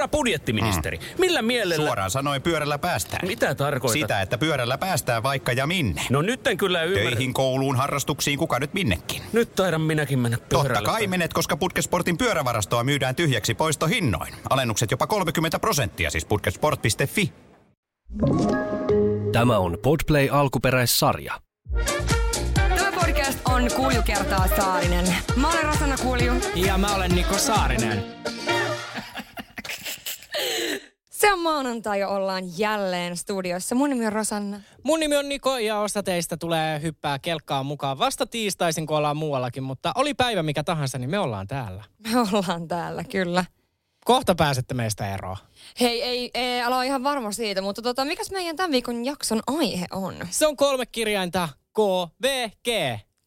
Herra budjettiministeri, mm. millä mielellä... Suoraan sanoen pyörällä päästään. Mitä tarkoitat? Sitä, että pyörällä päästään vaikka ja minne. No nyt en kyllä ymmärrä. Töihin, kouluun, harrastuksiin, kuka nyt minnekin. Nyt taidan minäkin mennä pyörällä. Totta kai menet, koska Putkesportin pyörävarastoa myydään tyhjäksi poistohinnoin. Alennukset jopa 30 prosenttia, siis putkesport.fi. Tämä on Podplay alkuperäissarja. Tämä podcast on Kulju kertaa Saarinen. Mä olen Rosanna Kulju. Ja mä olen Niko Saarinen. Se on maanantai ja ollaan jälleen studiossa. Mun nimi on Rosanna. Mun nimi on Niko ja osa teistä tulee hyppää kelkkaan mukaan vasta tiistaisin, kun ollaan muuallakin. Mutta oli päivä mikä tahansa, niin me ollaan täällä. Me ollaan täällä, kyllä. Kohta pääsette meistä eroon. Hei, ei, ei ala ihan varma siitä, mutta tota, mikäs meidän tämän viikon jakson aihe on? Se on kolme kirjainta K, V, G.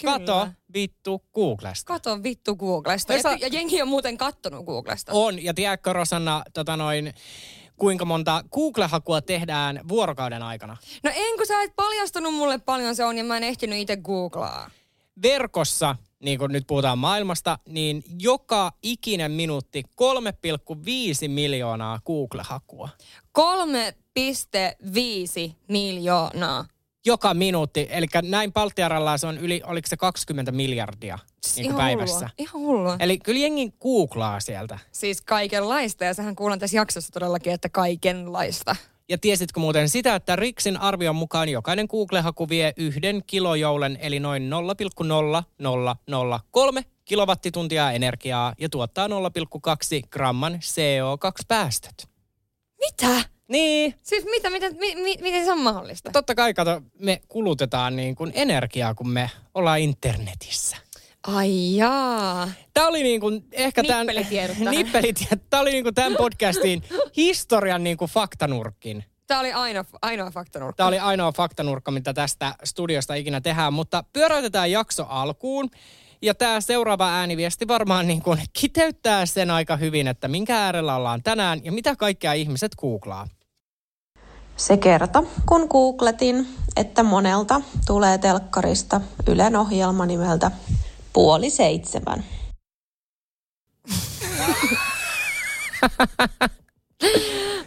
Kyllä. Kato vittu Googlesta. Kato vittu Googlesta. Ja, Esa- ja jengi on muuten kattonut Googlesta. On, ja tiedätkö Rosanna, tota noin, kuinka monta Google-hakua tehdään vuorokauden aikana? No en, kun sä et paljastanut mulle paljon se on ja mä en ehtinyt itse googlaa. Verkossa, niin kuin nyt puhutaan maailmasta, niin joka ikinen minuutti 3,5 miljoonaa Google-hakua. 3,5 miljoonaa. Joka minuutti, eli näin Baltiaralla se on yli, oliko se 20 miljardia niin kuin päivässä. Hullua. Ihan hullua. Eli kyllä jengi googlaa sieltä. Siis kaikenlaista, ja sähän kuulen tässä jaksossa todellakin, että kaikenlaista. Ja tiesitkö muuten sitä, että Riksin arvion mukaan jokainen Google-haku vie yhden kilojoulen, eli noin 0,0003 kilowattituntia energiaa ja tuottaa 0,2 gramman CO2-päästöt. Mitä? Niin, Siis mitä, miten, mi, mi, miten se on mahdollista? totta kai kato, me kulutetaan niin kuin energiaa, kun me ollaan internetissä. Ai jaa. Tämä oli niin kuin ehkä tämän... Nippelitiedot. Tämä oli niin kuin tämän podcastin historian niin kuin faktanurkkin. Tämä oli ainoa, ainoa faktanurkka. Tämä oli ainoa faktanurkka, mitä tästä studiosta ikinä tehdään, mutta pyöräytetään jakso alkuun. Ja tämä seuraava ääniviesti varmaan niin kuin kiteyttää sen aika hyvin, että minkä äärellä ollaan tänään ja mitä kaikkea ihmiset googlaa. Se kerta, kun googletin, että monelta tulee telkkarista Ylen ohjelma nimeltä Puoli seitsemän.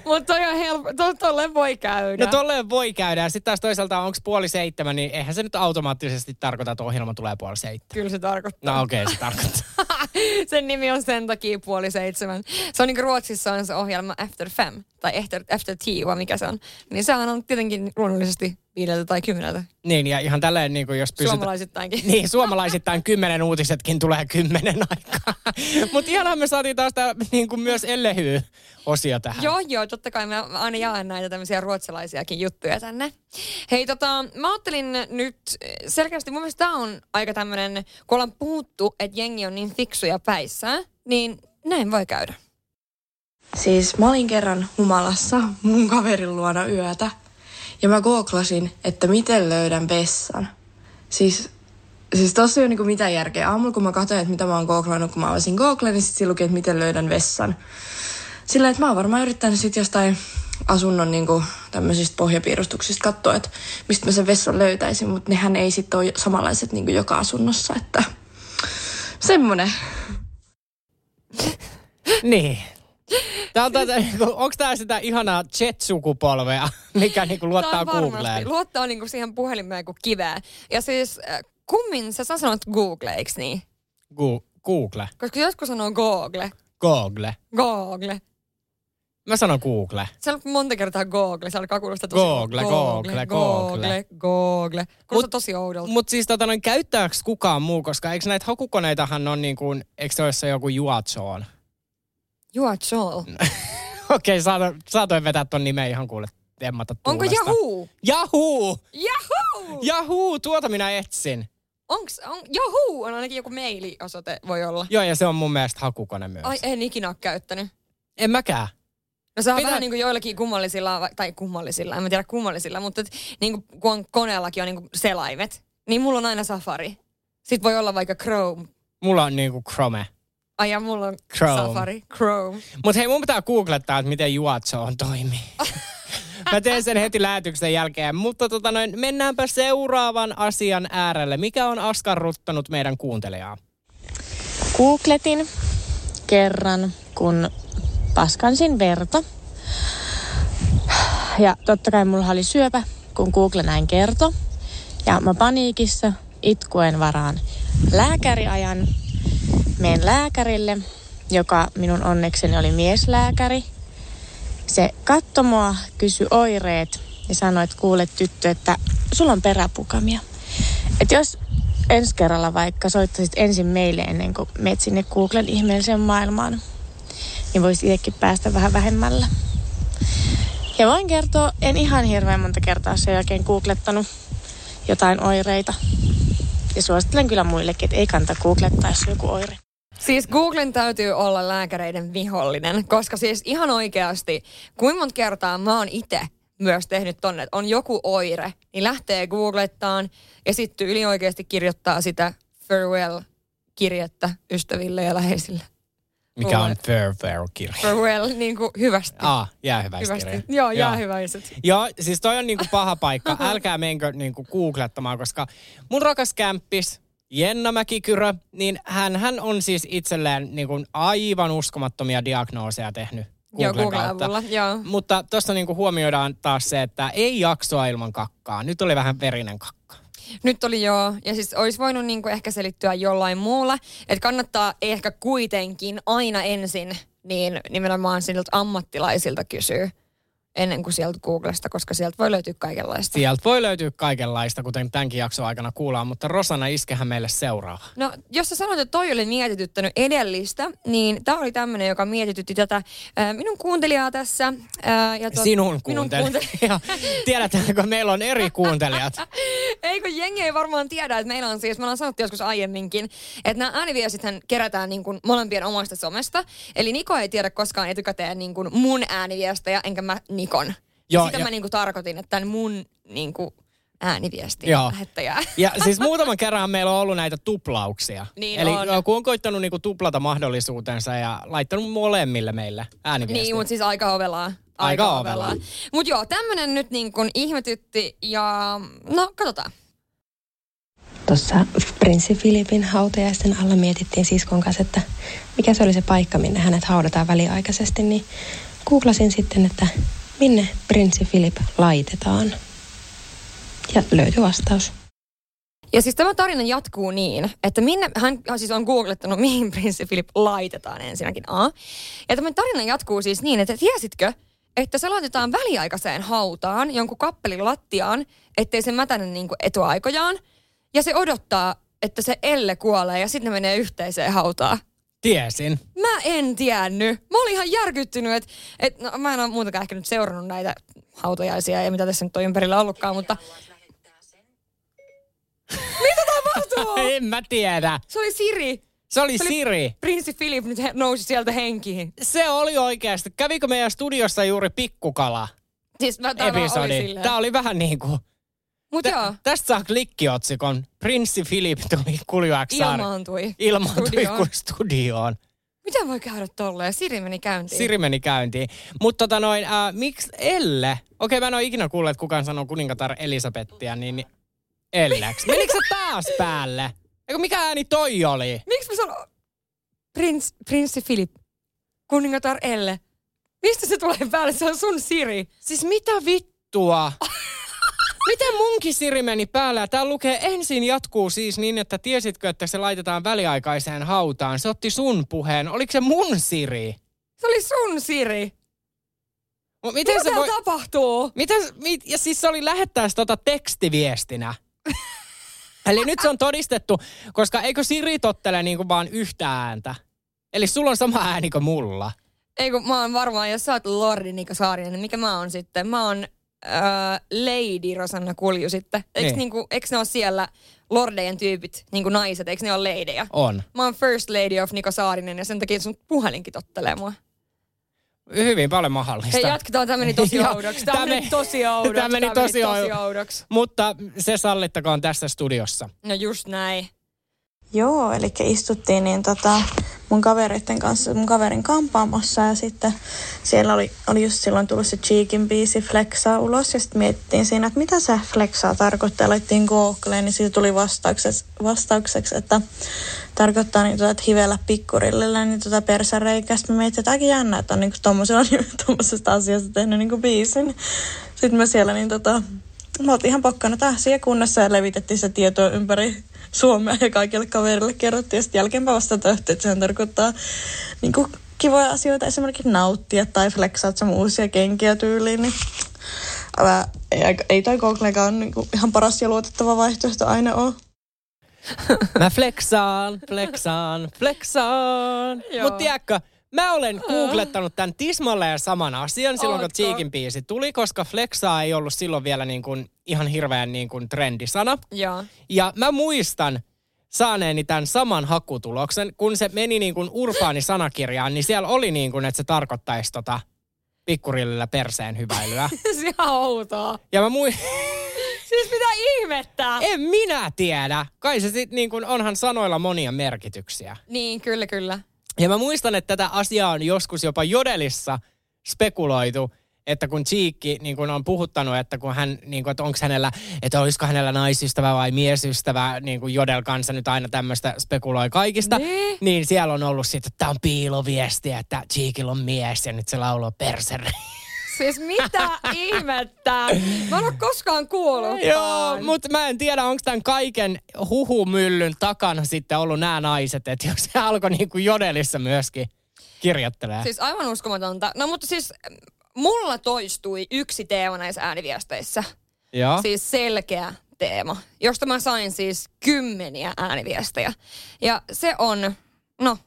Mutta toi on helppo, to, tolle voi käydä. No tolleen voi käydä. Ja sitten taas toisaalta onko puoli seitsemän, niin eihän se nyt automaattisesti tarkoita, että ohjelma tulee puoli seitsemän. Kyllä se tarkoittaa. No okei, okay, se tarkoittaa. sen nimi on sen takia puoli seitsemän. Se on niin Ruotsissa on se ohjelma After Fem, tai After, after Tea, vai mikä se on. Niin sehän on tietenkin luonnollisesti viideltä tai kymmeneltä. niin, ja ihan tälleen, niin kuin jos pysytään... Suomalaisittainkin. Niin, suomalaisittain kymmenen uutisetkin tulee kymmenen aikaa. Mutta ihanaa me saatiin taas tää, niin kuin myös Ellehy osio tähän. Joo, joo, totta kai mä aina jaan näitä tämmöisiä ruotsalaisiakin juttuja tänne. Hei tota, mä ajattelin nyt, selkeästi mun mielestä tää on aika tämmönen, kun ollaan puhuttu, että jengi on niin fiksuja päissä, niin näin voi käydä. Siis mä olin kerran humalassa mun kaverin luona yötä. Ja mä googlasin, että miten löydän vessan. Siis, siis tossa ei ole niinku mitään järkeä. Aamulla kun mä katsoin, että mitä mä oon googlannut, kun mä avasin Googlen, niin sit siinä luki, että miten löydän vessan. Sillä että mä oon varmaan yrittänyt sit jostain asunnon niinku tämmöisistä pohjapiirustuksista katsoa, että mistä mä sen vessan löytäisin, mutta nehän ei sitten ole samanlaiset niinku joka asunnossa, että semmonen. Niin. Tää on tätä, onko tämä sitä ihanaa jet-sukupolvea, mikä niinku luottaa. Googleen? Luottaa niinku siihen puhelimeen kuin kiveä. Ja siis äh, kummin sä sanot Google, eiks niin? Gu- Google. Koska joskus sanoo Google. Google. Google. Mä sanon Google. Se on monta kertaa Google. Se alkaa kuulostaa tosi... Google, Google, Google, Google. Kuulostaa tosi oudolta. Mutta siis tota, noin, käyttääkö kukaan muu, koska eikö näitä hakukoneitahan on niin kuin, eikö se ole se joku Juatsoon? You are Joel. Okei, saatoin, saatoin vetää ton nimen ihan kuule emmata Onko tuulesta. Yahoo? Yahoo! Yahoo! Yahoo, tuota minä etsin. Onks, on, Yahoo on ainakin joku mailiosoite, voi olla. Joo, ja se on mun mielestä hakukone myös. Ai, en ikinä ole käyttänyt. En mäkään. No se on Mitä- vähän niin kuin joillakin kummallisilla, tai kummallisilla, en mä tiedä kummallisilla, mutta et, niin kuin, kun on koneellakin on niin kuin selaimet, niin mulla on aina Safari. Sitten voi olla vaikka Chrome. Mulla on niinku Chrome. Ai ja mulla on Chrome. Safari, Chrome. Mutta hei, mun pitää googlettaa, että miten Juatsoon toimii. Mä teen sen heti lähetyksen jälkeen, mutta tota noin, mennäänpä seuraavan asian äärelle. Mikä on askarruttanut meidän kuuntelijaa? Googletin kerran, kun paskansin verta. Ja totta kai mulla oli syöpä, kun Google näin kertoi. Ja mä paniikissa itkuen varaan lääkäriajan. Meen lääkärille, joka minun onnekseni oli mieslääkäri. Se katsoi mua, kysyi oireet ja sanoi, että kuule tyttö, että sulla on peräpukamia. Että jos ensi kerralla vaikka soittaisit ensin meille ennen kuin menet sinne Googlen ihmeelliseen maailmaan, niin voisi itsekin päästä vähän vähemmällä. Ja voin kertoa, en ihan hirveän monta kertaa sen jälkeen googlettanut jotain oireita. Ja suosittelen kyllä muillekin, että ei kannata googlettaa, jos joku oire. Siis Googlen täytyy olla lääkäreiden vihollinen, koska siis ihan oikeasti, kuinka monta kertaa mä oon itse myös tehnyt tonne, että on joku oire, niin lähtee googlettaan ja sitten yli oikeasti kirjoittaa sitä farewell-kirjettä ystäville ja läheisille. Mikä on Luulen, fair fair kirja. Farewell, niin kuin hyvästi. Ah, jäähyväiskirja. hyvästi. Joo, jäähyväiset. Joo, siis toi on niinku paha paikka. Älkää menkö niinku googlettamaan, koska mun rakas kämppis, Jenna Mäkikyrö, niin hän, hän on siis itselleen niinku aivan uskomattomia diagnooseja tehnyt Joo, Googlen Google kautta. avulla, joo. Mutta tuossa niinku huomioidaan taas se, että ei jaksoa ilman kakkaa. Nyt oli vähän verinen kakka. Nyt oli joo, ja siis olisi voinut niinku ehkä selittyä jollain muulla, että kannattaa ehkä kuitenkin aina ensin niin nimenomaan siltä ammattilaisilta kysyä ennen kuin sieltä Googlesta, koska sieltä voi löytyä kaikenlaista. Sieltä voi löytyä kaikenlaista, kuten tämänkin jakson aikana kuullaan, mutta Rosana iskehän meille seuraava. No, jos sä sanoit, että toi oli mietityttänyt edellistä, niin tämä oli tämmöinen, joka mietitytti tätä ää, minun kuuntelijaa tässä. Ää, ja tot- Sinun minun kuuntelija. Tiedetäänkö, meillä on eri kuuntelijat. Ei kun jengi ei varmaan tiedä, että meillä on siis, me ollaan sanottu joskus aiemminkin, että nämä ääniviestithän kerätään niin kuin molempien omasta somesta. Eli Niko ei tiedä koskaan etukäteen niin kuin mun ääniviestejä, enkä mä Nikon. Joo, Sitä ja- mä niin kuin tarkoitin, että tämän mun niin kuin ääniviestin Joo. lähettäjää. Ja siis muutaman kerran meillä on ollut näitä tuplauksia. Niin Eli on. kun on koittanut niinku tuplata mahdollisuutensa ja laittanut molemmille meille ääniviestiä. Niin, mutta siis aika ovelaa. Aika ovelaa. Mutta joo, tämmönen nyt niin kuin ihmetytti ja no katsotaan. Tuossa prinssi Filipin hautajaisten alla mietittiin siskon kanssa, että mikä se oli se paikka, minne hänet haudataan väliaikaisesti, niin googlasin sitten, että minne prinssi Filip laitetaan. Ja löytyi vastaus. Ja siis tämä tarina jatkuu niin, että minne, hän siis on googlettanut, mihin prinssi Philip laitetaan ensinnäkin A. Ja tämä tarina jatkuu siis niin, että tiesitkö, että se laitetaan väliaikaiseen hautaan, jonkun kappelin lattiaan, ettei se mätäne niin etuaikojaan. Ja se odottaa, että se Elle kuolee ja sitten ne menee yhteiseen hautaan. Tiesin. Mä en tiennyt. Mä olin ihan järkyttynyt, että et, no, mä en ole muutenkaan ehkä nyt seurannut näitä hautajaisia ja mitä tässä nyt on ympärillä ollutkaan, mutta... Mitä tapahtuu? En mä tiedä. Se oli Siri. Se oli Se oli- Siri. Prinssi Philip nyt he- nousi sieltä henkiin. Se oli oikeasti. Kävikö meidän studiossa juuri pikkukala Siis mä tää oli silleen. Tämä oli vähän niin kuin... Mut joo, Tästä saa klikkiotsikon. Prinssi Philip tuli Kuljuaksi ilmaantui. Ilmaantui studioon. studioon. Miten voi käydä tolleen? Siri meni käyntiin. Siri meni käyntiin. Mutta tota noin, äh, miksi Elle? Okei, mä en ole ikinä kuullut, että kukaan sanoo kuningatar Elisabettia, niin niin Elleksi. Menikö se taas päälle? Eikö mikä ääni toi oli? Miksi mä sanon Prins, prinssi Philip, kuningatar Elle? Mistä se tulee päälle? Se on sun Siri. Siis mitä vittua? Miten munkin Siri meni päälle? Ja Tää lukee ensin jatkuu siis niin, että tiesitkö, että se laitetaan väliaikaiseen hautaan. Se otti sun puheen. Oliko se mun Siri? Se oli sun Siri. Mut Miten Mitä se voi... tapahtuu? Miten, mit, ja siis se oli lähettää tota tekstiviestinä. Eli nyt se on todistettu, koska eikö Siri tottele niinku vaan yhtä ääntä? Eli sulla on sama ääni kuin mulla. Ei kun mä oon varmaan, jos sä oot Lordi Nika Saarinen, niin mikä mä oon sitten? Mä oon äh, Lady Rosanna Kulju sitten. Eiks, Niin. niinku, ne ole siellä lordejen tyypit, niinku naiset, eiks ne ole leidejä? On. Mä oon First Lady of Niko Saarinen ja sen takia sun puhelinkin tottelee mua. Hyvin paljon mahdollista. Hei jatketaan, tämä meni tosi oudoksi. tää Tämä meni tosi oudoksi. tää meni tosi oudoksi. Mutta se sallittakoon tässä studiossa. No just näin. Joo, eli istuttiin niin tota, mun kavereiden kanssa mun kaverin kampaamossa ja sitten siellä oli, oli just silloin tullut se Cheekin biisi Flexaa ulos ja sitten mietittiin siinä, että mitä se Flexaa tarkoittaa. Laittiin Googleen, niin siitä tuli vastaukseksi, vastaukseksi että tarkoittaa niin tota, että hivellä pikkurillillä niin tota persäreikä. Sitten mä mietin, että aika jännä, että on niin tommosesta asiasta tehnyt niin biisin. Sitten mä siellä niin tota, mä oltiin ihan pokkana tässä kunnossa ja levitettiin se tietoa ympäri Suomea ja kaikille kaverille kerrottiin. Ja sitten jälkeenpäin vasta töhti, että sehän tarkoittaa niin kuin kivoja asioita, esimerkiksi nauttia tai flexaat sun uusia kenkiä tyyliin. Niin älä, ei, ei toi Googlekaan niin kuin ihan paras ja luotettava vaihtoehto aina ole. Mä flexaan, flexaan, flexaan. Mut tiedätkö, mä olen googlettanut tämän tismalleen saman asian silloin, kun Ootko? Cheekin biisi tuli, koska flexaa ei ollut silloin vielä niin kuin ihan hirveän niin kuin trendisana. Joo. Ja mä muistan saaneeni tämän saman hakutuloksen, kun se meni niin kuin urbaani sanakirjaan, niin siellä oli niin kuin, että se tarkoittaisi tota pikkurillillä perseen hyväilyä. Se on outoa. Ja mä mui... Siis mitä ihmettä? En minä tiedä. Kai se sit niin kuin, onhan sanoilla monia merkityksiä. Niin, kyllä, kyllä. Ja mä muistan, että tätä asiaa on joskus jopa Jodelissa spekuloitu, että kun Cheekki niin kun on puhuttanut, että kun hän, niin kun, että onko hänellä, että olisiko hänellä naisystävä vai miesystävä, niin kuin Jodel kanssa nyt aina tämmöistä spekuloi kaikista, Nee. niin siellä on ollut sitten, että tämä on piiloviestiä, että Cheekillä on mies ja nyt se laulaa persere. Siis mitä ihmettä? Mä en ole koskaan kuullut. Joo, mutta mä en tiedä, onko tämän kaiken huhumyllyn takana sitten ollut nämä naiset, että jos se alkoi niin kuin Jodelissa myöskin kirjoittelee. Siis aivan uskomatonta. No mutta siis mulla toistui yksi teema näissä ääniviesteissä. Joo. Siis selkeä teema, josta mä sain siis kymmeniä ääniviestejä. Ja se on, no,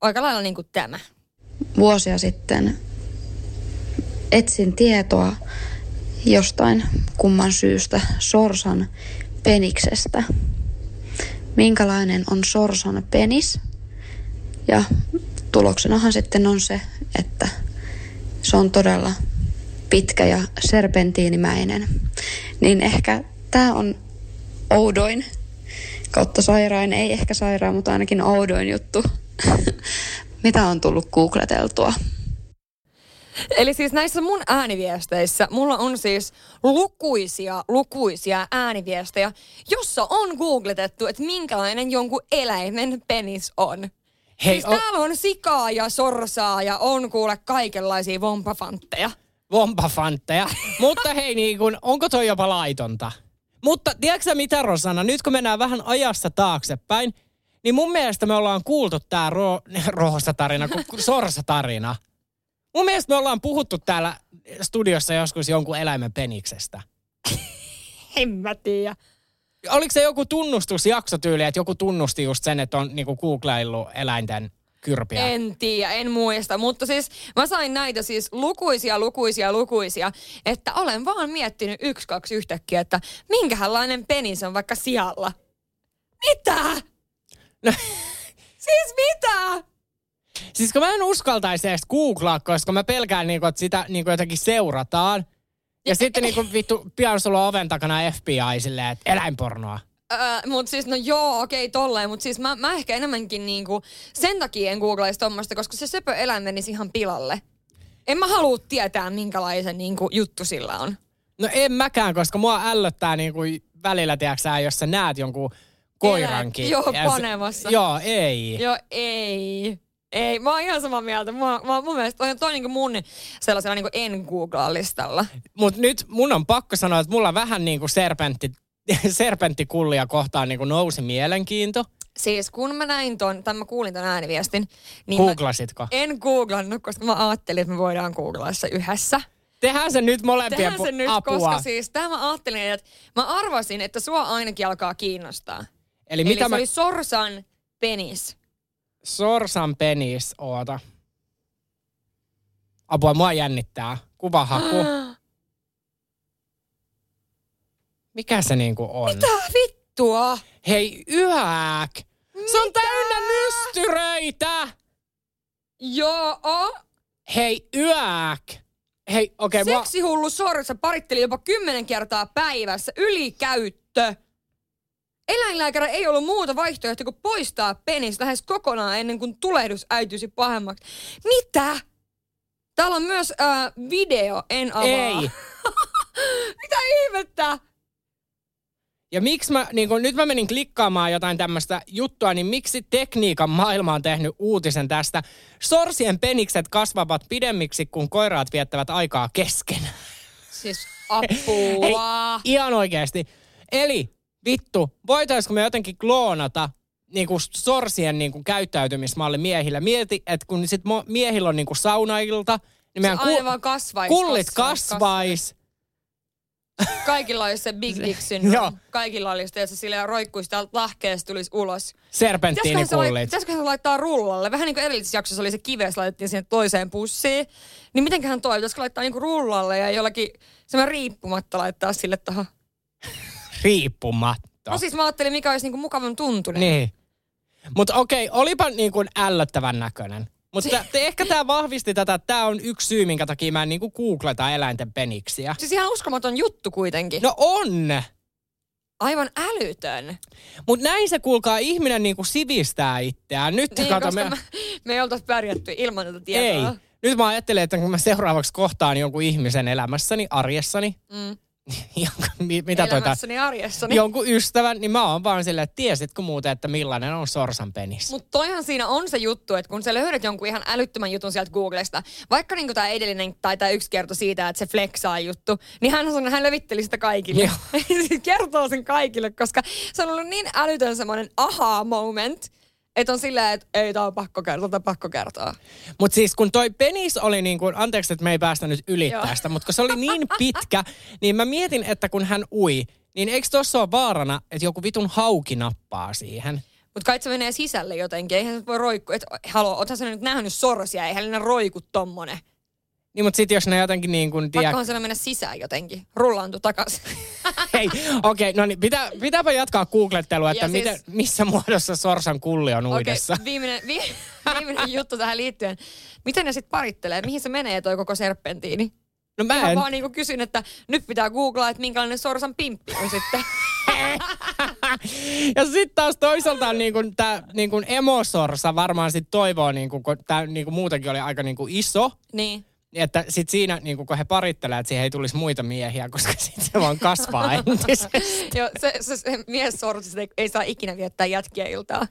aika lailla niin kuin tämä. vuosia sitten etsin tietoa jostain kumman syystä sorsan peniksestä. Minkälainen on sorsan penis? Ja tuloksenahan sitten on se, että se on todella pitkä ja serpentiinimäinen. Niin ehkä tämä on oudoin kautta sairain, ei ehkä sairaan, mutta ainakin oudoin juttu, mitä on tullut googleteltua. Eli siis näissä mun ääniviesteissä mulla on siis lukuisia, lukuisia ääniviestejä, jossa on googletettu, että minkälainen jonkun eläimen penis on. Hei, siis o- täällä on sikaa ja sorsaa ja on kuule kaikenlaisia vompafantteja. vompafantteja. Mutta hei, niin kun, onko toi jopa laitonta? Mutta tiedätkö mitä, Rosanna? Nyt kun mennään vähän ajassa taaksepäin, niin mun mielestä me ollaan kuultu tää ro, rohosatarina, ku- ku- sorsatarina. Mun mielestä me ollaan puhuttu täällä studiossa joskus jonkun eläimen peniksestä. En mä tiedä. Oliko se joku tunnustusjaksotyyli, että joku tunnusti just sen, että on niinku googlaillut eläinten kyrpiä? En tiedä, en muista. Mutta siis mä sain näitä siis lukuisia, lukuisia, lukuisia. Että olen vaan miettinyt yksi, kaksi yhtäkkiä, että minkälainen penis on vaikka sijalla. Mitä? No. Siis mitä? Siis kun mä en uskaltaisi edes googlaa, koska mä pelkään, niinku, että sitä niinku jotenkin seurataan. Ja sitten niinku vittu, pian sulla on oven takana FBI silleen, että eläinpornoa. Öö, mutta siis no joo, okei tolleen, mutta siis mä, mä ehkä enemmänkin niinku, sen takia en googlaisi tommoista, koska se söpö eläin menisi ihan pilalle. En mä halua tietää, minkälaisen niinku, juttu sillä on. No en mäkään, koska mua ällöttää niinku välillä, tiedätkö jos sä näet jonkun koirankin. joo, Ja se- panemassa. Joo, ei. Joo, ei. Ei, mä oon ihan samaa mieltä. Mä, mä, mun mielestä toi on toi niinku mun sellaisella niinku en googlaa listalla. Mutta nyt mun on pakko sanoa, että mulla vähän niinku serpentti, serpenttikullia kohtaan niinku nousi mielenkiinto. Siis kun mä näin ton, tai mä kuulin ton ääniviestin, niin mä Googlasitko? en googlannut, koska mä ajattelin, että me voidaan googlaa se yhdessä. Tehdään se nyt molempien Tehdään se nyt, apua. koska siis tämä mä ajattelin, että mä arvasin, että sua ainakin alkaa kiinnostaa. Eli, Eli mitä se mä... oli sorsan penis. Sorsan penis, oota. Apua, mua jännittää. Kuvahaku. Mikä se niinku on? Mitä vittua? Hei, yäk! Se on täynnä nystyröitä! Joo, Hei, yäk! Hei, okei, okay, mua... Seksihullu sorsa paritteli jopa kymmenen kertaa päivässä. Ylikäyttö. Eläinlääkäri ei ollut muuta vaihtoehtoa kuin poistaa penis lähes kokonaan ennen kuin tulehdus äityisi pahemmaksi. Mitä? Täällä on myös äh, video, en avaa. Ei. Mitä ihmettä? Ja miksi mä, niin kun, nyt mä menin klikkaamaan jotain tämmöistä juttua, niin miksi tekniikan maailma on tehnyt uutisen tästä? Sorsien penikset kasvavat pidemmiksi, kun koiraat viettävät aikaa kesken. Siis apua. Ihan oikeasti. Eli vittu, voitaisiko me jotenkin kloonata niin kuin sorsien niin kuin käyttäytymismalli miehillä? Mieti, että kun sit mo- miehillä on niin kuin saunailta, niin meidän vaan kasvais, kullit kasvais, kasvais. Kaikilla olisi se big dick syndrome. Kaikilla olisi, että se silleen roikkuisi täältä lahkeesta tulisi ulos. Serpenttiinikullit. Pitäisiköhän se, laittaa rullalle? Vähän niin kuin edellisessä jaksossa oli se kives, laitettiin siihen toiseen pussiin. Niin mitenköhän toi, pitäisikö laittaa niin kuin rullalle ja jollakin semmoinen riippumatta laittaa sille tuohon. Riippumatta. No siis mä ajattelin, mikä olisi niin kuin mukavan tuntunen. Niin. Mutta okei, olipa niin kuin ällöttävän näköinen. Mutta ehkä tämä vahvisti tätä, että tämä on yksi syy, minkä takia mä en niinku googleta eläinten peniksiä. Siis ihan uskomaton juttu kuitenkin. No on! Aivan älytön. Mutta näin se kuulkaa ihminen niinku sivistää itseään. Nyt Niin, kato, me, me, me ei oltaisi pärjätty ilman tätä ei. tietoa. Nyt mä ajattelen, että kun mä seuraavaksi kohtaan jonkun ihmisen elämässäni, arjessani, Mm. mitä toita, Elämässäni arjessani. jonkun ystävän, niin mä oon vaan silleen, että tiesitkö muuten, että millainen on sorsan penis? Mutta toihan siinä on se juttu, että kun sä löydät jonkun ihan älyttömän jutun sieltä Googlesta, vaikka niinku tämä edellinen tai tämä yksi kertoi siitä, että se flexaa juttu, niin hän, sanoi, hän levitteli sitä kaikille. Joo. Siis kertoo sen kaikille, koska se on ollut niin älytön semmoinen aha moment, että on silleen, että ei, tää on pakko kertoa, tää on pakko kertoa. Mutta siis kun toi penis oli niin kuin, anteeksi, että me ei päästä nyt ylittää Joo. sitä, mutta kun se oli niin pitkä, niin mä mietin, että kun hän ui, niin eikö tuossa ole vaarana, että joku vitun hauki nappaa siihen? Mutta kai se menee sisälle jotenkin, eihän se voi roikku. Et, halo, oothan sä nyt nähnyt sorsia, eihän ne roiku tommonen. Niin, mutta sitten jos ne jotenkin niin kuin, tiedä, Pakkohan se mennä sisään jotenkin, rullaantu takas. Hei, okei, okay, no niin, pitää, pitää jatkaa googlettelua, että Ja siis- miten, missä muodossa sorsan kulli on Okei, uidessa. viimeinen, vi, viimeinen juttu tähän liittyen. Miten ne sitten parittelee? Mihin se menee toi koko serpentiini? No mä en, vaan niinku kysyn, että nyt pitää googlaa, että minkälainen sorsan pimppi on sitten. ja sitten taas toisaalta niin kuin tää niin kuin emosorsa varmaan sit toivoo, niin kuin, kun tää niin kuin muutenkin oli aika niin kuin iso, niin. Että sit siinä, niin kun he parittelee, että siihen ei tulisi muita miehiä, koska sitten se vaan kasvaa entisestään. Joo, se, se, se mies ei, ei saa ikinä viettää jätkiä iltaa.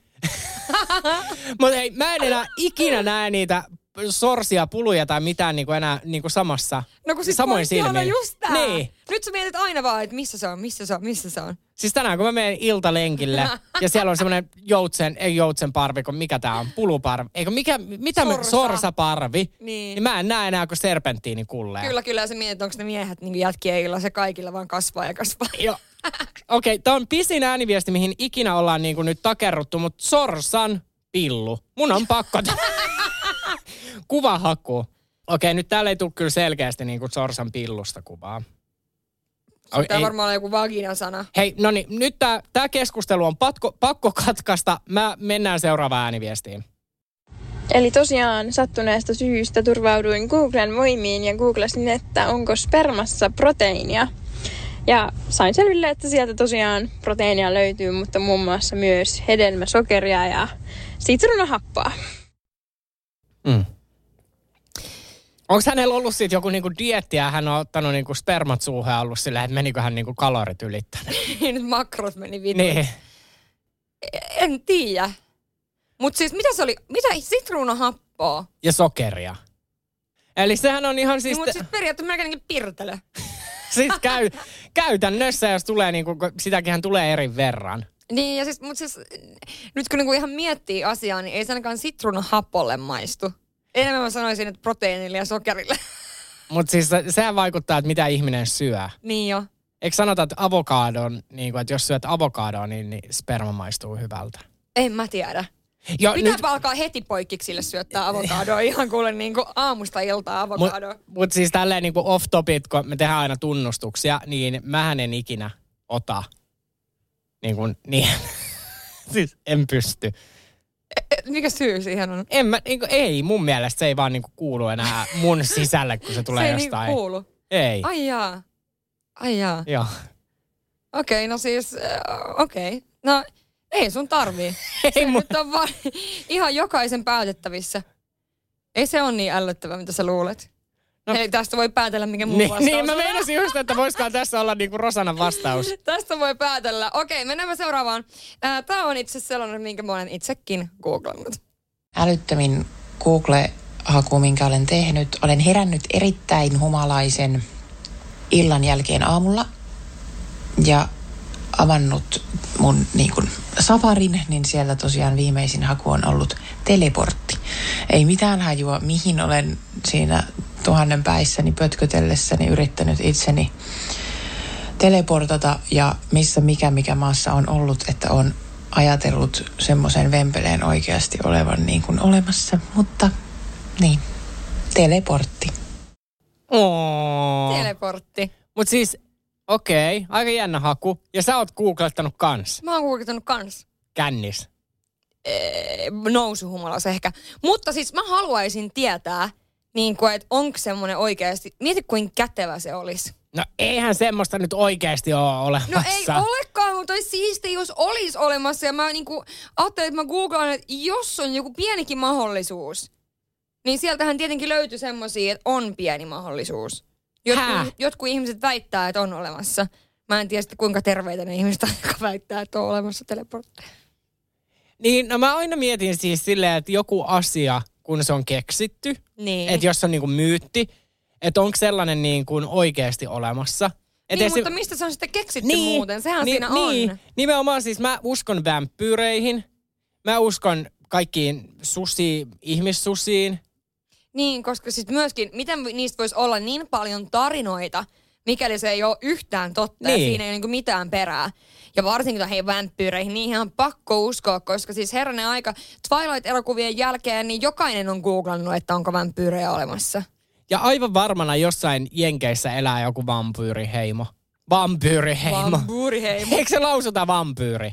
Mutta hei, mä en enää ikinä näe niitä sorsia, puluja tai mitään niin kuin enää niin kuin samassa, No kun siis samoin pointtihan on silmin. just tää. Niin. Nyt sä mietit aina vaan, että missä se on, missä se on, missä se on. Siis tänään kun mä menen iltalenkille ja siellä on semmoinen joutsen, ei joutsen parvi, kun mikä tää on, puluparvi. Eikö mikä, mitä Sorsa. me, sorsaparvi. Niin. niin mä en näe enää kuin serpenttiini kulleja. Kyllä, kyllä. Ja sä mietit, onko ne miehet niin jätkiä illan, se kaikilla vaan kasvaa ja kasvaa. Joo. Okei, okay, tämä on pisin ääniviesti, mihin ikinä ollaan niin kuin nyt takerruttu, mutta sorsan pillu. Mun on pakko. Kuvahaku. Okei, okay, nyt täällä ei tule kyllä selkeästi niin kuin sorsan pillusta kuvaa. Oi, Tämä ei. varmaan on joku vagina-sana. Hei, no niin, nyt tämä keskustelu on pakko, pakko katkaista. Mä mennään seuraavaan ääniviestiin. Eli tosiaan sattuneesta syystä turvauduin Googlen voimiin ja googlasin, että onko spermassa proteiinia. Ja sain selville, että sieltä tosiaan proteiinia löytyy, mutta muun muassa myös hedelmäsokeria ja sitruunahappoa. Mm. Onko hänellä ollut sitten joku niinku dieetti ja hän on ottanut niinku spermat suuhun ja ollut silleen, että menikö hän niinku kalorit ylittänyt? Nyt makrot meni vittuun. Niin. En tiedä. Mutta siis mitä se oli? Mitä sitruunahappoa? Ja sokeria. Eli sehän on ihan siis, Niin, mutta siis periaatteessa melkein pirtelö. siis käy, käytännössä, jos tulee niinku, sitäkin tulee eri verran. Niin, ja siis, mutta siis nyt kun niinku ihan miettii asiaa, niin ei se ainakaan sitruunahapolle maistu. Enemmän mä sanoisin, että proteiinille ja sokerille. Mutta siis se, sehän vaikuttaa, että mitä ihminen syö. niin jo. Eikö sanota, että avokadon, niin kuin, että jos syöt avokadoa, niin, niin sperma maistuu hyvältä? En mä tiedä. Jo, Pitääpä nyt... alkaa heti poikkiksille syöttää avokadoa. Ihan kuule niin kuin aamusta iltaa Mutta avokadoa. mut siis tälleen niin kuin off topic, kun me tehdään aina tunnustuksia, niin mähän en ikinä ota. Niin kuin, niin. siis en pysty. Mikä syy siihen on? En mä, niin kuin, ei, mun mielestä se ei vaan niin kuin kuulu enää mun sisälle, kun se tulee se ei niin jostain. kuulu. Ei. Ai jaa. Ai jaa. Joo. Okei, no siis, äh, okei. No, ei sun tarvii. Ei se mun- nyt on vaan ihan jokaisen päätettävissä. Ei se ole niin ällöttävä, mitä sä luulet. No. Eli tästä voi päätellä, mikä muu Niin, vastaus niin mä meinasin just, että voisikohan tässä olla niinku Rosanan vastaus. Tästä voi päätellä. Okei, mennään seuraavaan. Tämä on itse sellainen, minkä mä olen itsekin googlannut. älyttömin Google-haku, minkä olen tehnyt. Olen herännyt erittäin humalaisen illan jälkeen aamulla ja avannut mun niin kuin, safarin, niin siellä tosiaan viimeisin haku on ollut teleportti. Ei mitään hajua, mihin olen siinä tuhannen päissäni pötkötellessäni yrittänyt itseni teleportata ja missä mikä mikä maassa on ollut, että on ajatellut semmoisen vempeleen oikeasti olevan niin kuin olemassa, mutta niin, teleportti. Oh. Teleportti. Mut siis, okei, okay, aika jännä haku. Ja sä oot googlettanut kans. Mä oon googlettanut kans. Kännis. Ee, nousuhumalas ehkä. Mutta siis mä haluaisin tietää, niin kuin, että onko semmoinen oikeasti, mieti kuin kätevä se olisi. No eihän semmoista nyt oikeasti ole olemassa. No ei olekaan, mutta olisi siisti, jos olisi olemassa. Ja mä niinku ajattelin, että mä googlaan, että jos on joku pienikin mahdollisuus, niin sieltähän tietenkin löytyy semmoisia, että on pieni mahdollisuus. Jotkut, jotkut ihmiset väittää, että on olemassa. Mä en tiedä sitten, kuinka terveitä ne ihmiset jotka väittää, että on olemassa teleportti. Niin, no mä aina mietin siis silleen, että joku asia, kun se on keksitty, Niin. että jos se on niinku myytti, että onko sellainen niin kuin oikeasti olemassa. Et niin, esim- mutta mistä se on sitten keksitty muuten? Sehän niin, siinä niin. on. Nimenomaan siis mä uskon vampyyreihin. Mä uskon kaikkiin susi, ihmissusiin. Niin, koska sitten myöskin, miten niistä voisi olla niin paljon tarinoita, mikäli se ei ole yhtään totta ja Niin. siinä ei ole niinku mitään perää. Ja varsinkin hei vampyyreihin, niihin on pakko uskoa, koska siis herranen aika Twilight-elokuvien jälkeen, niin jokainen on googlannut, että onko vampyyrejä olemassa. Ja aivan varmana jossain Jenkeissä elää joku vampyyriheimo. Vampyyriheimo. Vampyyriheimo. Eikö se lausuta vampyyri?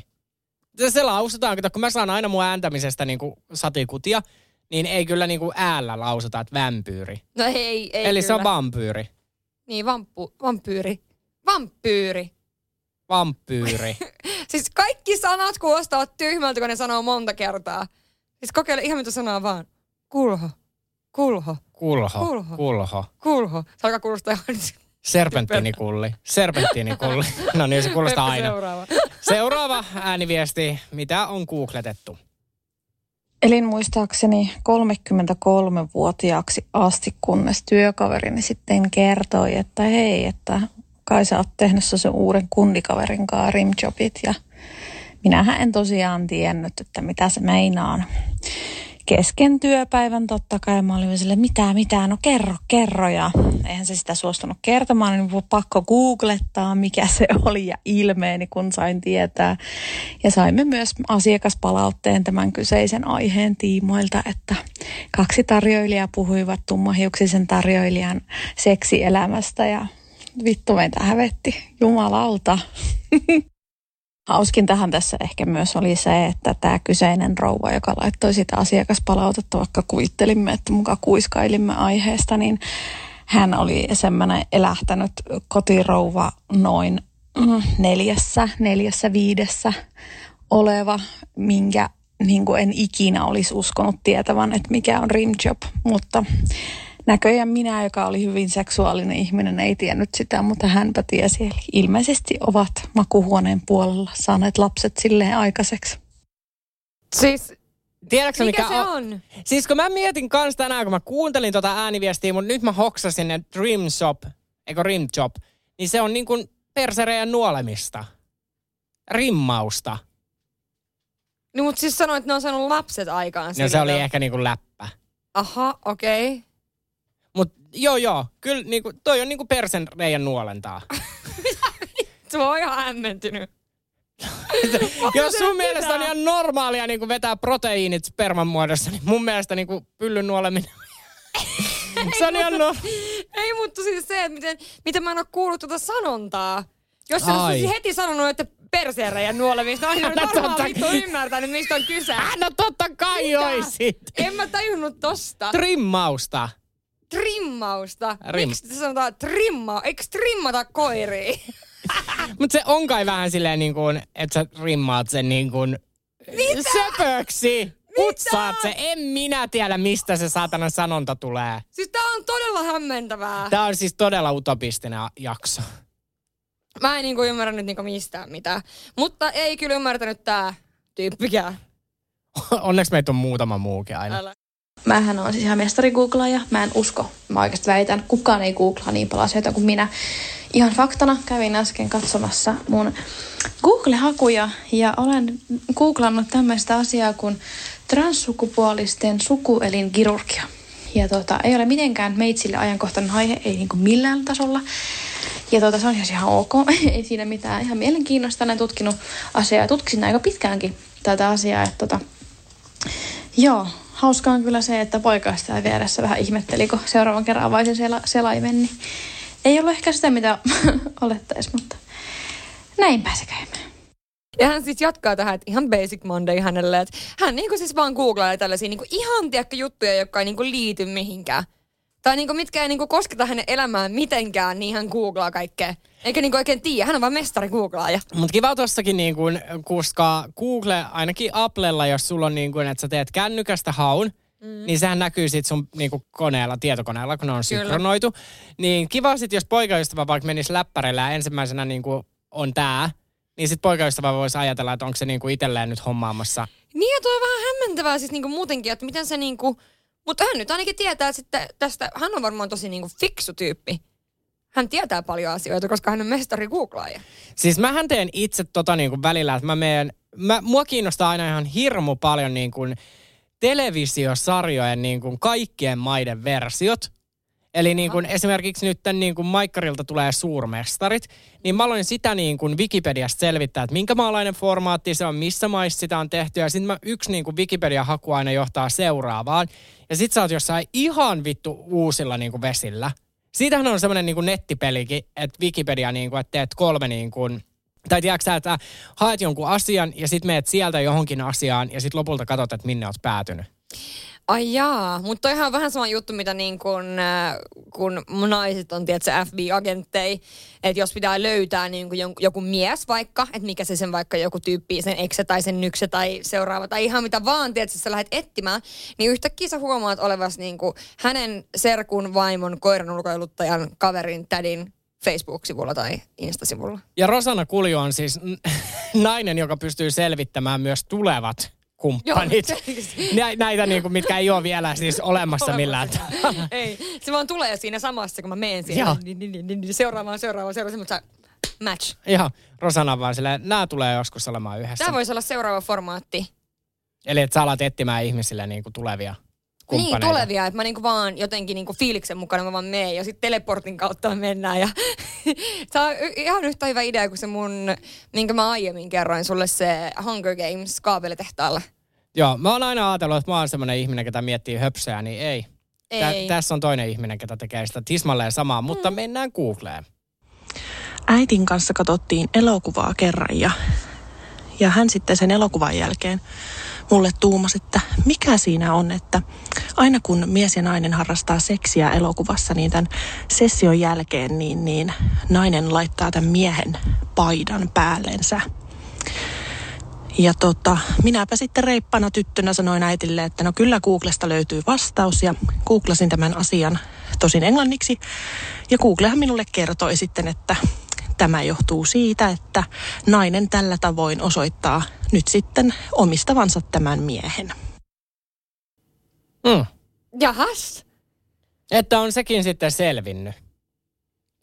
Se, se lausutaan, kun mä saan aina mun ääntämisestä niinku satikutia, niin ei kyllä niinku äällä lausuta, että vampyyri. No ei, ei Eli kyllä. se on vampyyri. Niin, vampu, vampyyri. Vampyyri. Vampyyri. Siis kaikki sanat kuulostavat tyhmältä, kun ne sanoo monta kertaa. Siis kokeile ihan mitä sanaa vaan. Kulho. Kulho. Kulho. Kulho. Kulho. Kulho. Se alkaa kuulostaa ihan... Serpenttiinikulli. Serpenttiinikulli. No niin, se kuulostaa aina. seuraava. Seuraava ääniviesti. Mitä on googletettu? Elin muistaakseni 33-vuotiaaksi asti, kunnes työkaverini sitten kertoi, että hei, että kai sä oot tehnyt sen uuden kundikaverin kanssa rimjobit ja minähän en tosiaan tiennyt, että mitä se meinaa. Kesken työpäivän totta kai mä olin sille, mitä, mitä, no kerro, kerro. Ja eihän se sitä suostunut kertomaan, niin mun pakko googlettaa, mikä se oli ja ilmeeni, kun sain tietää. Ja saimme myös asiakaspalautteen tämän kyseisen aiheen tiimoilta, että kaksi tarjoilijaa puhuivat tummahiuksisen tarjoilijan seksielämästä ja vittu meitä hävetti, jumalauta. Hauskintahan tässä ehkä myös oli se, että tämä kyseinen rouva, joka laittoi sitä asiakaspalautetta, vaikka kuvittelimme, että muka kuiskailimme aiheesta, niin hän oli semmoinen elähtänyt kotirouva noin mm, neljässä, neljässä viidessä oleva, minkä niin kuin en ikinä olisi uskonut tietävän, että mikä on rimjob, mutta näköjään minä, joka oli hyvin seksuaalinen ihminen, ei tiennyt sitä, mutta hänpä tiesi. Eli ilmeisesti ovat makuhuoneen puolella saaneet lapset silleen aikaiseksi. Siis Tiedätkö, mikä, mikä se on? Siis kun mä mietin kans tänään, kun mä kuuntelin tota ääniviestiä, mutta nyt mä hoksasin, että Dream Shop, eikö Rim Job, niin se on niin kuin persereidän nuolemista. Rimmausta. No, mutta siis sanoit, että ne on saanut lapset aikaan. No se oli ehkä niin kuin läppä. Aha, okei. Okay. Joo joo, kyllä niin kuin, toi on niin kuin persen reijän nuolentaa. Se on ihan hämmentynyt. Jos sun mielestä on ihan normaalia niin vetää proteiinit sperman muodossa, niin mun mielestä niin pyllyn nuoleminen... se on ihan no... Ei, mutta siis se, että miten, miten mä en ole kuullut tuota sanontaa. Jos se Ai. olisi heti sanonut, että perseerejä nuolemista, niin on No varmaan vittu ymmärtänyt, mistä on kyse. No totta kai Mitä? oisit. En mä tajunnut tosta. Trimmausta. Trimmausta. Rim. Miksi sanotaan trimmaa? Eikö trimmata koiria? Mutta se on kai vähän silleen niin kuin, että sä rimmaat sen niin kuin Mitä? söpöksi. Putsaat se. En minä tiedä, mistä se saatanan sanonta tulee. Siis tää on todella hämmentävää. Tämä on siis todella utopistinen jakso. Mä en niinku ymmärrä nyt niinku mistään mitään. Mutta ei kyllä ymmärtänyt tää tyyppikään. Onneksi meitä on muutama muukin aina. Älä. Mähän on siis ihan mestari googlaaja. Mä en usko. Mä oikeasti väitän, kukaan ei googlaa niin paljon asioita kuin minä. Ihan faktana kävin äsken katsomassa mun Google-hakuja ja olen googlannut tämmöistä asiaa kuin transsukupuolisten sukuelinkirurgia. Ja tota, ei ole mitenkään meitsille ajankohtainen aihe, ei niinku millään tasolla. Ja tota, se on siis ihan ok, ei siinä mitään. Ihan mielenkiinnosta olen tutkinut asiaa ja tutkisin aika pitkäänkin tätä asiaa. Että tota, Joo, hauskaa on kyllä se, että poikaista vieressä vähän ihmetteli, kun seuraavan kerran avaisin sela- selaimen, niin ei ollut ehkä sitä, mitä olettaisi, mutta näin pääsi käymään. Ja hän siis jatkaa tähän, että ihan basic Monday hänelle, että hän niinku siis vaan googlaa tällaisia niinku ihan tiedäkö, juttuja, jotka ei niinku liity mihinkään. Tai niinku mitkä ei niinku kosketa hänen elämään mitenkään, niin hän googlaa kaikkea. Eikä niinku oikein tiedä, hän on vaan mestari googlaaja. Mutta kiva tossakin niin kuin, koska Google, ainakin Applella, jos sulla on niin kuin, että sä teet kännykästä haun, mm. niin sehän näkyy sit sun niin kuin koneella, tietokoneella, kun ne on synkronoitu. Niin kiva sit, jos poikaystävä vaikka menisi läppärillä ja ensimmäisenä niin kuin on tää, niin sit poikaystävä voisi ajatella, että onko se niin kuin itselleen nyt hommaamassa. Niin ja toi on vähän hämmentävää siis niinku muutenkin, että miten se niinku... Mutta hän nyt ainakin tietää sitten tästä, hän on varmaan tosi niinku fiksu tyyppi. Hän tietää paljon asioita, koska hän on mestari googlaaja. Siis mähän teen itse tota niin kuin välillä, että mä meen, mä, mua kiinnostaa aina ihan hirmu paljon niin kuin televisiosarjojen niin kuin kaikkien maiden versiot. Eli niin kuin esimerkiksi nyt niin kuin Maikkarilta tulee suurmestarit, niin mä aloin sitä niin kuin Wikipediasta selvittää, että minkä maalainen formaatti se on, missä maissa sitä on tehty. Ja sitten yksi niin kuin Wikipedia-haku aina johtaa seuraavaan. Ja sit sä oot jossain ihan vittu uusilla niin kuin vesillä. Siitähän on semmoinen niin nettipelikin, että Wikipedia, niin kuin, että teet kolme niin kuin, tai tiedätkö sä, että haet jonkun asian ja sitten meet sieltä johonkin asiaan ja sitten lopulta katsot, että minne oot päätynyt. Ai jaa, mutta toihan on vähän sama juttu, mitä niin kun, äh, kun naiset on, tiedätkö, FBI-agenttei, että jos pitää löytää niin kun joku mies vaikka, että mikä se sen vaikka joku tyyppi, sen ekse tai sen nykse tai seuraava tai ihan mitä vaan, tiedätkö, sä lähdet etsimään, niin yhtäkkiä sä huomaat olevasi niin hänen serkun, vaimon, koiran ulkoiluttajan, kaverin, tädin Facebook-sivulla tai Insta-sivulla. Ja Rosana Kulju on siis nainen, joka pystyy selvittämään myös tulevat kumppanit. Nä, näitä, niin kuin, mitkä ei ole vielä siis olemassa millään tavalla. Ei, se vaan tulee siinä samassa, kun mä menen siihen. Joo. Niin, niin, niin, niin, niin, seuraavaan, seuraavaan, seuraavaan, mutta match. Ihan Rosana vaan silleen, nämä tulee joskus olemaan yhdessä. Tämä voisi olla seuraava formaatti. Eli että sä alat etsimään ihmisille niin kuin tulevia kumppaneita. Niin, tulevia, että mä niinku vaan jotenkin niinku fiiliksen mukana mä vaan menen ja sitten teleportin kautta mennään. Ja se on ihan yhtä hyvä idea kuin se mun, minkä mä aiemmin kerroin sulle se Hunger Games kaapelitehtaalla. Joo, mä oon aina ajatellut, että mä oon semmoinen ihminen, ketä miettii höpsöä, niin ei. Ei. tässä on toinen ihminen, ketä tekee sitä tismalleen samaa, mutta Mm. mennään Googleen. äitin kanssa katsottiin elokuvaa kerran ja, ja hän sitten sen elokuvan jälkeen mulle tuumasi, että mikä siinä on, että aina kun mies ja nainen harrastaa seksiä elokuvassa, niin tämän session jälkeen niin, niin nainen laittaa tämän miehen paidan päällensä. Ja tota, minäpä sitten reippana tyttönä sanoin äitille, että no kyllä Googlesta löytyy vastaus ja googlasin tämän asian tosin englanniksi. Ja Googlehan minulle kertoi sitten, että tämä johtuu siitä, että nainen tällä tavoin osoittaa nyt sitten omistavansa tämän miehen. Mm. Jahas. Että on sekin sitten selvinnyt.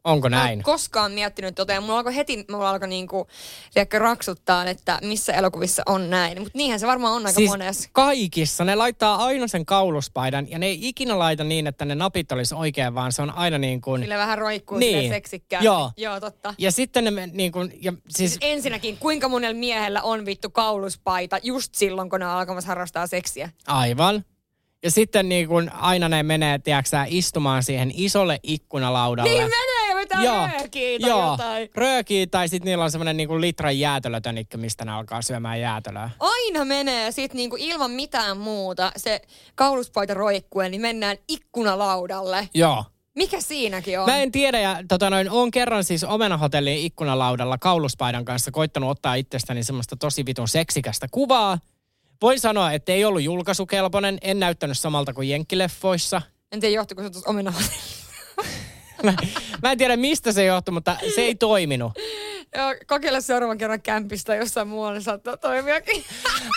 Onko Mä en näin? koskaan miettinyt tota ja mulla alkoi heti, mulla alkoi niinku, tiedätkö, raksuttaa, että missä elokuvissa on näin. Mutta niinhän se varmaan on aika siis monessa. kaikissa. Ne laittaa aina sen kauluspaidan ja ne ei ikinä laita niin, että ne napit olisi oikein, vaan se on aina niin kuin... Sille vähän roikkuu Niin. seksikkäästi. Joo. Joo, totta. Ja sitten ne niin kuin, ja siis, Siis ensinnäkin, kuinka monella miehellä on vittu kauluspaita just silloin, kun ne on alkamassa harrastaa seksiä? aivan. Ja sitten niin kuin aina ne menee, tiedätkö istumaan siihen isolle ikkunalaudalle. Niin menee vetää Joo, röökiä tai Joo, jotain. röökiä tai sitten niillä on semmoinen niinku litran jäätelötönikkö, mistä ne alkaa syömään jäätelöä. Aina menee sit niinku ilman mitään muuta se kauluspaita roikkuen, niin mennään ikkunalaudalle. Joo. Mikä siinäkin on? Mä en tiedä, ja tota noin, on kerran siis Omenahotellin ikkunalaudalla kauluspaidan kanssa koittanut ottaa itsestäni semmoista tosi vitun seksikästä kuvaa. Voin sanoa, että ei ollut julkaisukelpoinen, en näyttänyt samalta kuin jenkkileffoissa. En tiedä, johtuiko se tuossa omenahotellissa. Mä, mä en tiedä mistä se johtui, mutta se ei toiminut. Joo, kokeile seuraavan kerran kämpistä jossain muualla, niin saattaa toimiakin.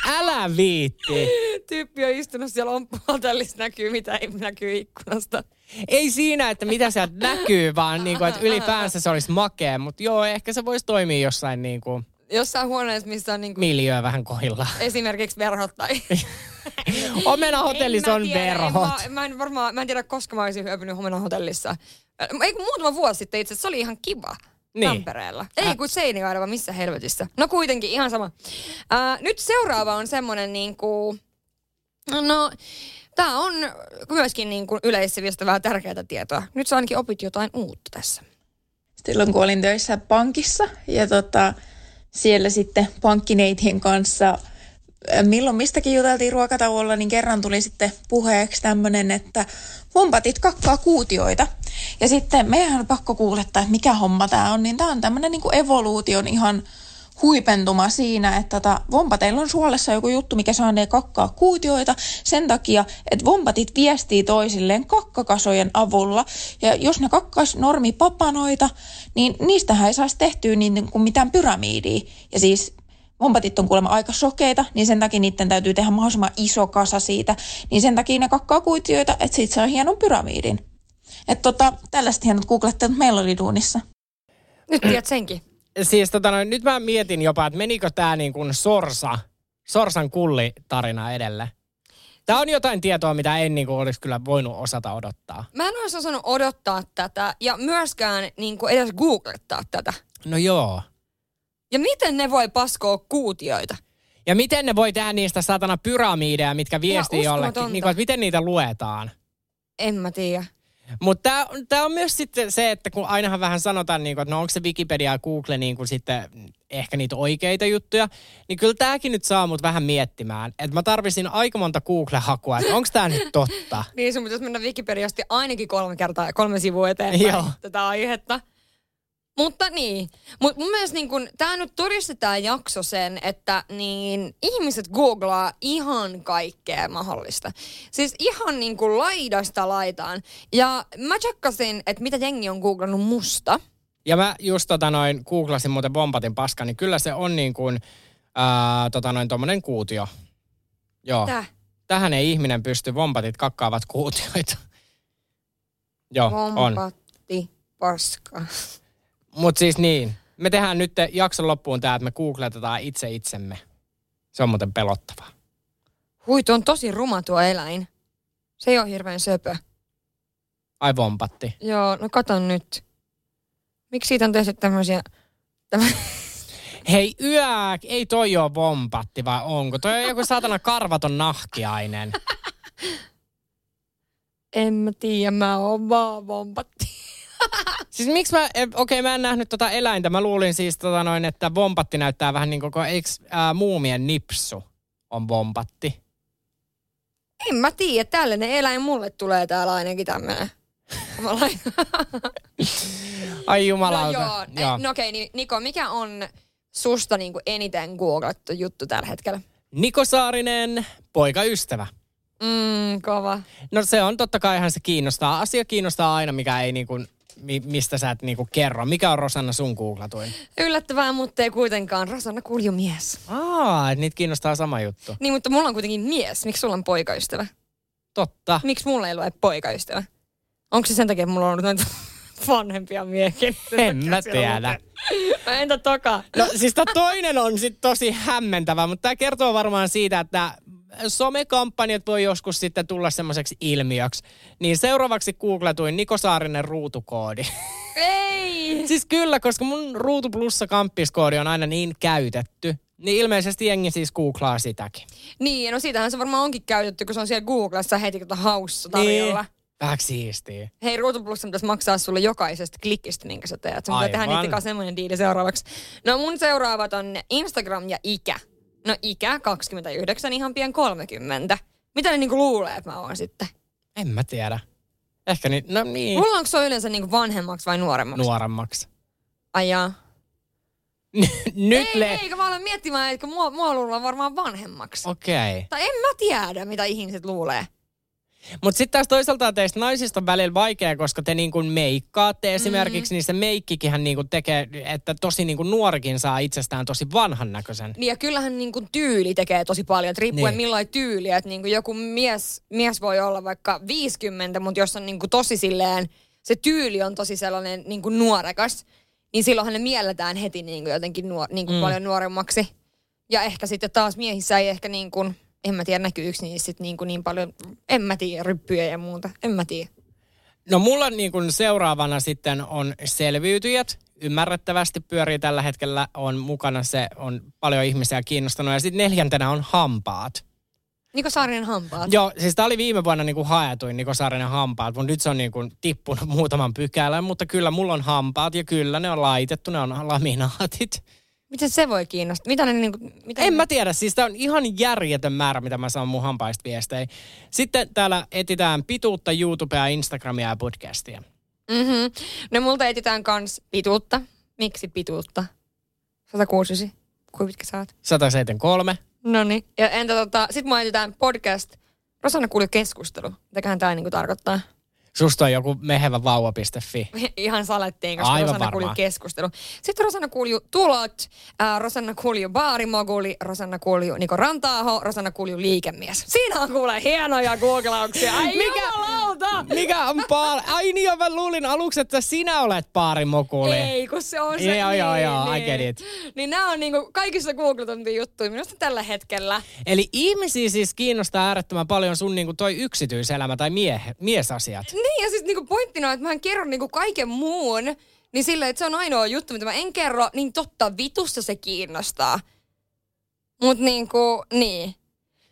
Älä viitti. Tyyppi on istunut siellä omppahotellissa, näkyy mitä ei näkyy ikkunasta. Ei siinä, että mitä sieltä näkyy, vaan niin kuin, että ylipäänsä se olisi makea. Mutta joo, ehkä se voisi toimia jossain niin kuin Jossain huoneessa, missä on niinku miljöö vähän kohilla. esimerkiksi verhot tai... Omena hotellissa En on tiedä, verhot. En, mä, mä, en varmaan, mä en tiedä, koska mä olisin hyöpynyt Homena hotellissa. Äh, Ei kun muutama vuosi sitten itse asiassa, se oli ihan kiva. Niin. Tampereella. Ei kun Seinäjoella, vaan missä helvetissä. No kuitenkin, ihan sama. Ää, nyt seuraava on semmonen niinku... No, tää on myöskin niinku yleissivistävää vähän tärkeää tietoa. Nyt sä ainakin opit jotain uutta tässä. silloin kun olin töissä pankissa ja tota, siellä sitten pankkineitien kanssa milloin mistäkin juteltiin ruokatauolla, niin kerran tuli sitten puheeksi tämmöinen, että vompatit kakkaa kuutioita. Ja sitten meidän on pakko kuulettaa, että mikä homma tämä on, niin tämä on tämmöinen niin evoluution ihan huipentuma siinä, että tota, vompateilla on suolessa joku juttu, mikä saa ne kakkaa kuutioita sen takia, että vompatit viestii toisilleen kakkakasojen avulla. Ja jos ne kakkais normipapanoita, niin niistähän ei saisi tehtyä niin kuin mitään pyramidia. Ja siis vompatit on kuulemma aika sokeita, niin sen takia niiden täytyy tehdä mahdollisimman iso kasa siitä. Niin sen takia ne kakkaa kuutioita, että siitä saa hienon pyramidin. Että tota, tällaiset hienot googlettelut meillä oli duunissa. Nyt tiedät senkin. Siis tota noin, nyt mä mietin jopa, että menikö tää niin kuin Sorsa, Sorsan kulli-tarina edelle. Tää on jotain tietoa, mitä en niin kuin olisi kyllä voinut osata odottaa. Mä en olisi osannut odottaa tätä ja myöskään niin kuin edes googlettaa tätä. No joo. Ja miten ne voi paskoa kuutioita? Ja miten ne voi tehdä niistä satana pyramideja, mitkä viestii jollekin? Niin kuin, että miten niitä luetaan? En mä tiedä. Mutta tämä on myös sitten se, että kun ainahan vähän sanotaan, niin kuin, että no onko se Wikipedia ja Google niin kuin sitten ehkä niitä oikeita juttuja, niin kyllä tämäkin nyt saa mut vähän miettimään. Että mä tarvisin aika monta Google-hakua, että onko tämä nyt totta. Niin sun pitäisi mennä Wikipediasta ainakin kolme kertaa, kolme sivua eteenpäin Joo. tätä aihetta. Mutta niin, mutta mun mielestä niin kun, tää nyt todistetaan jakso sen, että niin ihmiset googlaa ihan kaikkea mahdollista. Siis ihan niin kuin laidasta laitaan. Ja mä tsekkasin, että mitä jengi on googlannut musta. Ja mä just tota noin googlasin muuten Bompatin paska, niin kyllä se on niin kuin ää, tota noin tommonen kuutio. Joo. Tää. Tähän ei ihminen pysty, Bompatit kakkaavat kuutioita. Joo, on. Vompatti paska. Mutta siis niin, me tehdään nyt jakson loppuun tämä, että me googletetaan itse itsemme. Se on muuten pelottavaa. Hui, on tosi ruma tuo eläin. Se ei ole hirveän söpö. Ai vompatti. Joo, no katon nyt. Miksi siitä on tehty tämmöisiä... Tämä... Hei yö, ei toi ole vompatti vai onko? Toi on joku saatana karvaton nahkiainen. En mä tiedä, mä oon vaan vompatti. Siis miksi mä, eh, okei mä en nähnyt tota eläintä, mä luulin siis tota noin, että vompatti näyttää vähän niin kuin, eikö ää, muumien nipsu on vompatti? En mä tiedä, tällainen eläin mulle tulee täällä ainakin tämmönen. Ai no jumalauta. joo, joo. no okei, niin Niko, mikä on susta niinku eniten googlattu juttu tällä hetkellä? Niko Saarinen, poikaystävä. Mm, kova. No se on totta kai ihan se kiinnostaa. Asia kiinnostaa aina, mikä ei niinku, mi, mistä sä et niinku kerro. Mikä on Rosanna sun googlatuin? Yllättävää, mutta ei kuitenkaan. Rosanna Kulju mies. Aa, et niitä kiinnostaa sama juttu. Niin, mutta mulla on kuitenkin mies. Miksi sulla on poikaystävä? Totta. Miksi mulla ei ole poikaystävä? Onko se sen takia, että mulla on ollut noita vanhempia miehiä? En mä tiedä. No entä toka? No siis tää toinen on sit tosi hämmentävä, mutta tämä kertoo varmaan siitä, että somekampanjat voi joskus sitten tulla semmoiseksi ilmiöksi. Niin seuraavaksi googletuin Niko Saarinen ruutukoodi. Ei! siis kyllä, koska mun ruutu plussa kamppiskoodi on aina niin käytetty. Niin ilmeisesti jengi siis googlaa sitäkin. Niin, no siitähän se varmaan onkin käytetty, kun se on siellä Googlessa heti kato haussa tarjolla. Niin. Vähän siistiä. Hei, Ruutu Plus pitäisi maksaa sulle jokaisesta klikistä, minkä sä teet. Sun pitää tehdä niiden kanssa semmoinen diili seuraavaksi. No mun seuraavat on Instagram ja ikä. No ikä 29, ihan pian 30. Mitä ne niinku luulee, että mä oon sitten? En mä tiedä. Ehkä niin, no niin. Mulla onko se yleensä niinku vanhemmaksi vai nuoremmaksi? Nuoremmaksi. Ai jaa. Nyt ei, le... ei, kun mä olen miettimään, että mua, mua luullaan varmaan vanhemmaksi. Okei. Okay. Tai en mä tiedä, mitä ihmiset luulee. Mutta sitten taas toisaalta teistä naisista on välillä vaikea, koska te niin kuin meikkaatte esimerkiksi, mm. niin se meikkikin niin kuin tekee, että tosi niin kuin nuorikin saa itsestään tosi vanhan näköisen. Niin ja kyllähän niin kuin tyyli tekee tosi paljon, että riippuen Niin. millainen tyyli, että niin kuin joku mies, mies voi olla vaikka 50, mutta jos on niin kuin tosi silleen, se tyyli on tosi sellainen niin kuin nuorekas, niin silloinhan ne mielletään heti niin kuin jotenkin nuor, niin kuin mm. paljon nuoremmaksi. Ja ehkä sitten taas miehissä ei ehkä niin kuin, en mä tiedä näkyykö niissä sit niin, kuin niin paljon, en mä tiedä, ryppyjä ja muuta, en mä tiedä. No mulla niin kuin seuraavana sitten on selviytyjät. Ymmärrettävästi pyörii tällä hetkellä, on mukana se, on paljon ihmisiä kiinnostanut. Ja sitten neljäntenä on hampaat. Niko Saarinen hampaat. Joo, siis tämä oli viime vuonna niin kuin haetuin Niko Saarinen hampaat, mutta nyt se on niin kuin tippunut muutaman pykälän, mutta kyllä mulla on hampaat ja kyllä ne on laitettu, ne on laminaatit. Miten se voi kiinnostaa? Mitä ne niin kuin, mitä En mä tiedä, siis tämä on ihan järjetön määrä, mitä mä saan mun hampaista viestejä. Sitten täällä etitään pituutta, YouTubea, Instagramia ja podcastia. Mm-hmm. No multa etsitään kans pituutta. Miksi pituutta? 169. Kuinka pitkä sä oot? 173. No niin. Ja entä tota, sit mua etsitään podcast. Rosanna kuuli keskustelu. Mitäköhän tää niinku tarkoittaa? Susta on joku mehevä.vauva.fi. Ihan salettiin, koska Aivan Rosanna kuuli keskustelu. Sitten Rosanna kuuli tulot, äh, Rosanna kuuli baarimoguli, Rosanna kuuli Niko Rantaaho, Rosanna kuuli liikemies. Siinä on kuule hienoja googlauksia. Ai Mikä- jumalauta! Mikä on paar... Ai niin, mä luulin aluksi, että sinä olet paarimokuli. Ei, kun se on se. Joo, joo, niin, joo, I niin. get it. Niin nämä on niinku kaikissa googletumpia juttuja minusta tällä hetkellä. Eli ihmisiä siis kiinnostaa äärettömän paljon sun niinku toi yksityiselämä tai mie, miesasiat. Niin, ja siis niinku pointtina on, että mä en kerro niinku kaiken muun, niin sillä, että se on ainoa juttu, mitä mä en kerro, niin totta vitussa se kiinnostaa. Mut niinku, niin.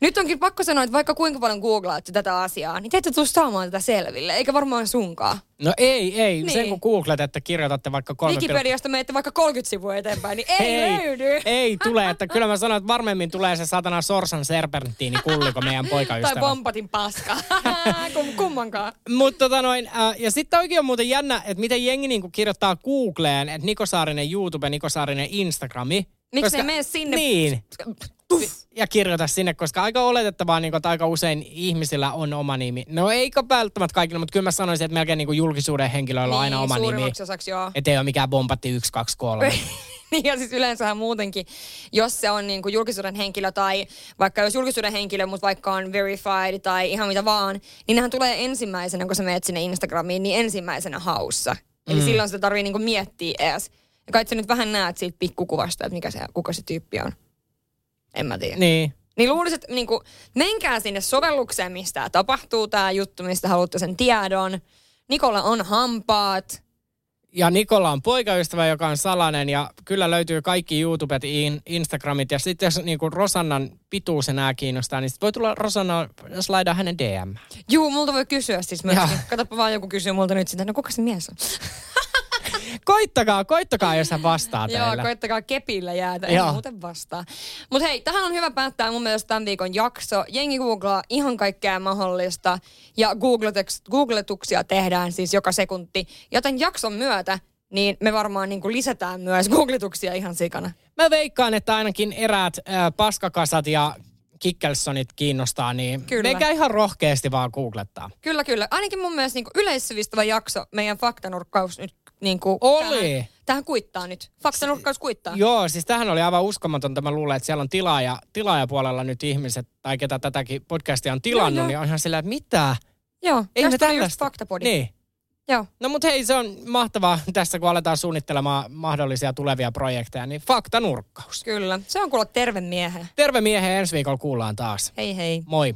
Nyt onkin pakko sanoa, että vaikka kuinka paljon googlaatte tätä asiaa, niin te ette tule saamaan tätä selville, eikä varmaan sunkaan. No ei, ei. Niin. Sen kun googlet, että kirjoitatte vaikka kolme... Wikipediasta menette vaikka 30 sivua eteenpäin, niin ei, ei, löydy. ei tule, että kyllä mä sanon, että varmemmin tulee se satana sorsan serpenttiini kulliko meidän Tai poikaystävä. pompatin paska. Kum, kummankaan. Mutta tota noin, äh, ja sitten oikein on muuten jännä, että miten jengi niinku kirjoittaa Googleen, että Niko Saarinen YouTube, Niko Saarinen Instagrami. Miksi ne mene sinne? Niin. Ja kirjoita sinne, koska aika oletettavaa, niin että aika usein ihmisillä on oma nimi. No eikä välttämättä kaikilla, mutta kyllä mä sanoisin, että melkein niin julkisuuden henkilöillä on aina oma nimi. Niin, osaksi joo. Että ei ole mikään bombatti 1, 2, 3. Niin ja siis yleensähän muutenkin, jos se on niin kuin julkisuuden henkilö tai vaikka jos julkisuuden henkilö, mutta vaikka on verified tai ihan mitä vaan, niin nehän tulee ensimmäisenä, kun sä menet sinne Instagramiin, niin ensimmäisenä haussa. Eli Mm. silloin sitä tarvii niin kuin miettiä edes. Ja kai sä nyt vähän näet siitä pikkukuvasta, että mikä se, kuka se tyyppi on. En mä tiedä. Niin. Niin luulisin, että niin kuin, menkää sinne sovellukseen, mistä tapahtuu tämä juttu, mistä haluatte sen tiedon. Nikolla on hampaat. Ja Nikola on poikaystävä, joka on salainen ja kyllä löytyy kaikki YouTubet, in, Instagramit. Ja sitten jos niin kuin Rosannan pituus enää kiinnostaa, niin sit voi tulla Rosanna, jos hänen DM. Juu, multa voi kysyä siis myöskin. Joo. Katsopa vaan joku kysyy multa nyt sitä, no kuka se mies on? Koittakaa, koittakaa, jos hän vastaa Joo, teille. koittakaa kepillä jäätä, ei Joo. muuten vastaa. Mutta hei, tähän on hyvä päättää mun mielestä tämän viikon jakso. Jengi googlaa ihan kaikkea mahdollista ja googletuksia tehdään siis joka sekunti. Ja tämän jakson myötä niin me varmaan niin kuin lisätään myös googletuksia ihan sikana. Mä veikkaan, että ainakin eräät äh, paskakasat ja kikkelsonit kiinnostaa, niin Kyllä. menkää ihan rohkeasti vaan googlettaa. Kyllä, kyllä. Ainakin mun mielestä niin yleissivistävä jakso, meidän faktanurkkaus nyt niin kuin Oli. Tähän, tähän kuittaa nyt. Faktanurkkaus kuittaa. Joo, siis tähän oli aivan uskomatonta. Mä luulen, että siellä on tilaaja, tilaajapuolella nyt ihmiset, tai ketä tätäkin podcastia on tilannut, Joo, joo. niin on ihan sillä, että mitä? Joo, Ei me tästä tuli just tällaista. faktapodi. Niin. Joo. No mut hei, se on mahtavaa tässä, kun aletaan suunnittelemaan mahdollisia tulevia projekteja, niin faktanurkkaus. Kyllä. Se on kuulla terve miehen. Terve miehen, ensi viikolla kuullaan taas. Hei hei. Moi.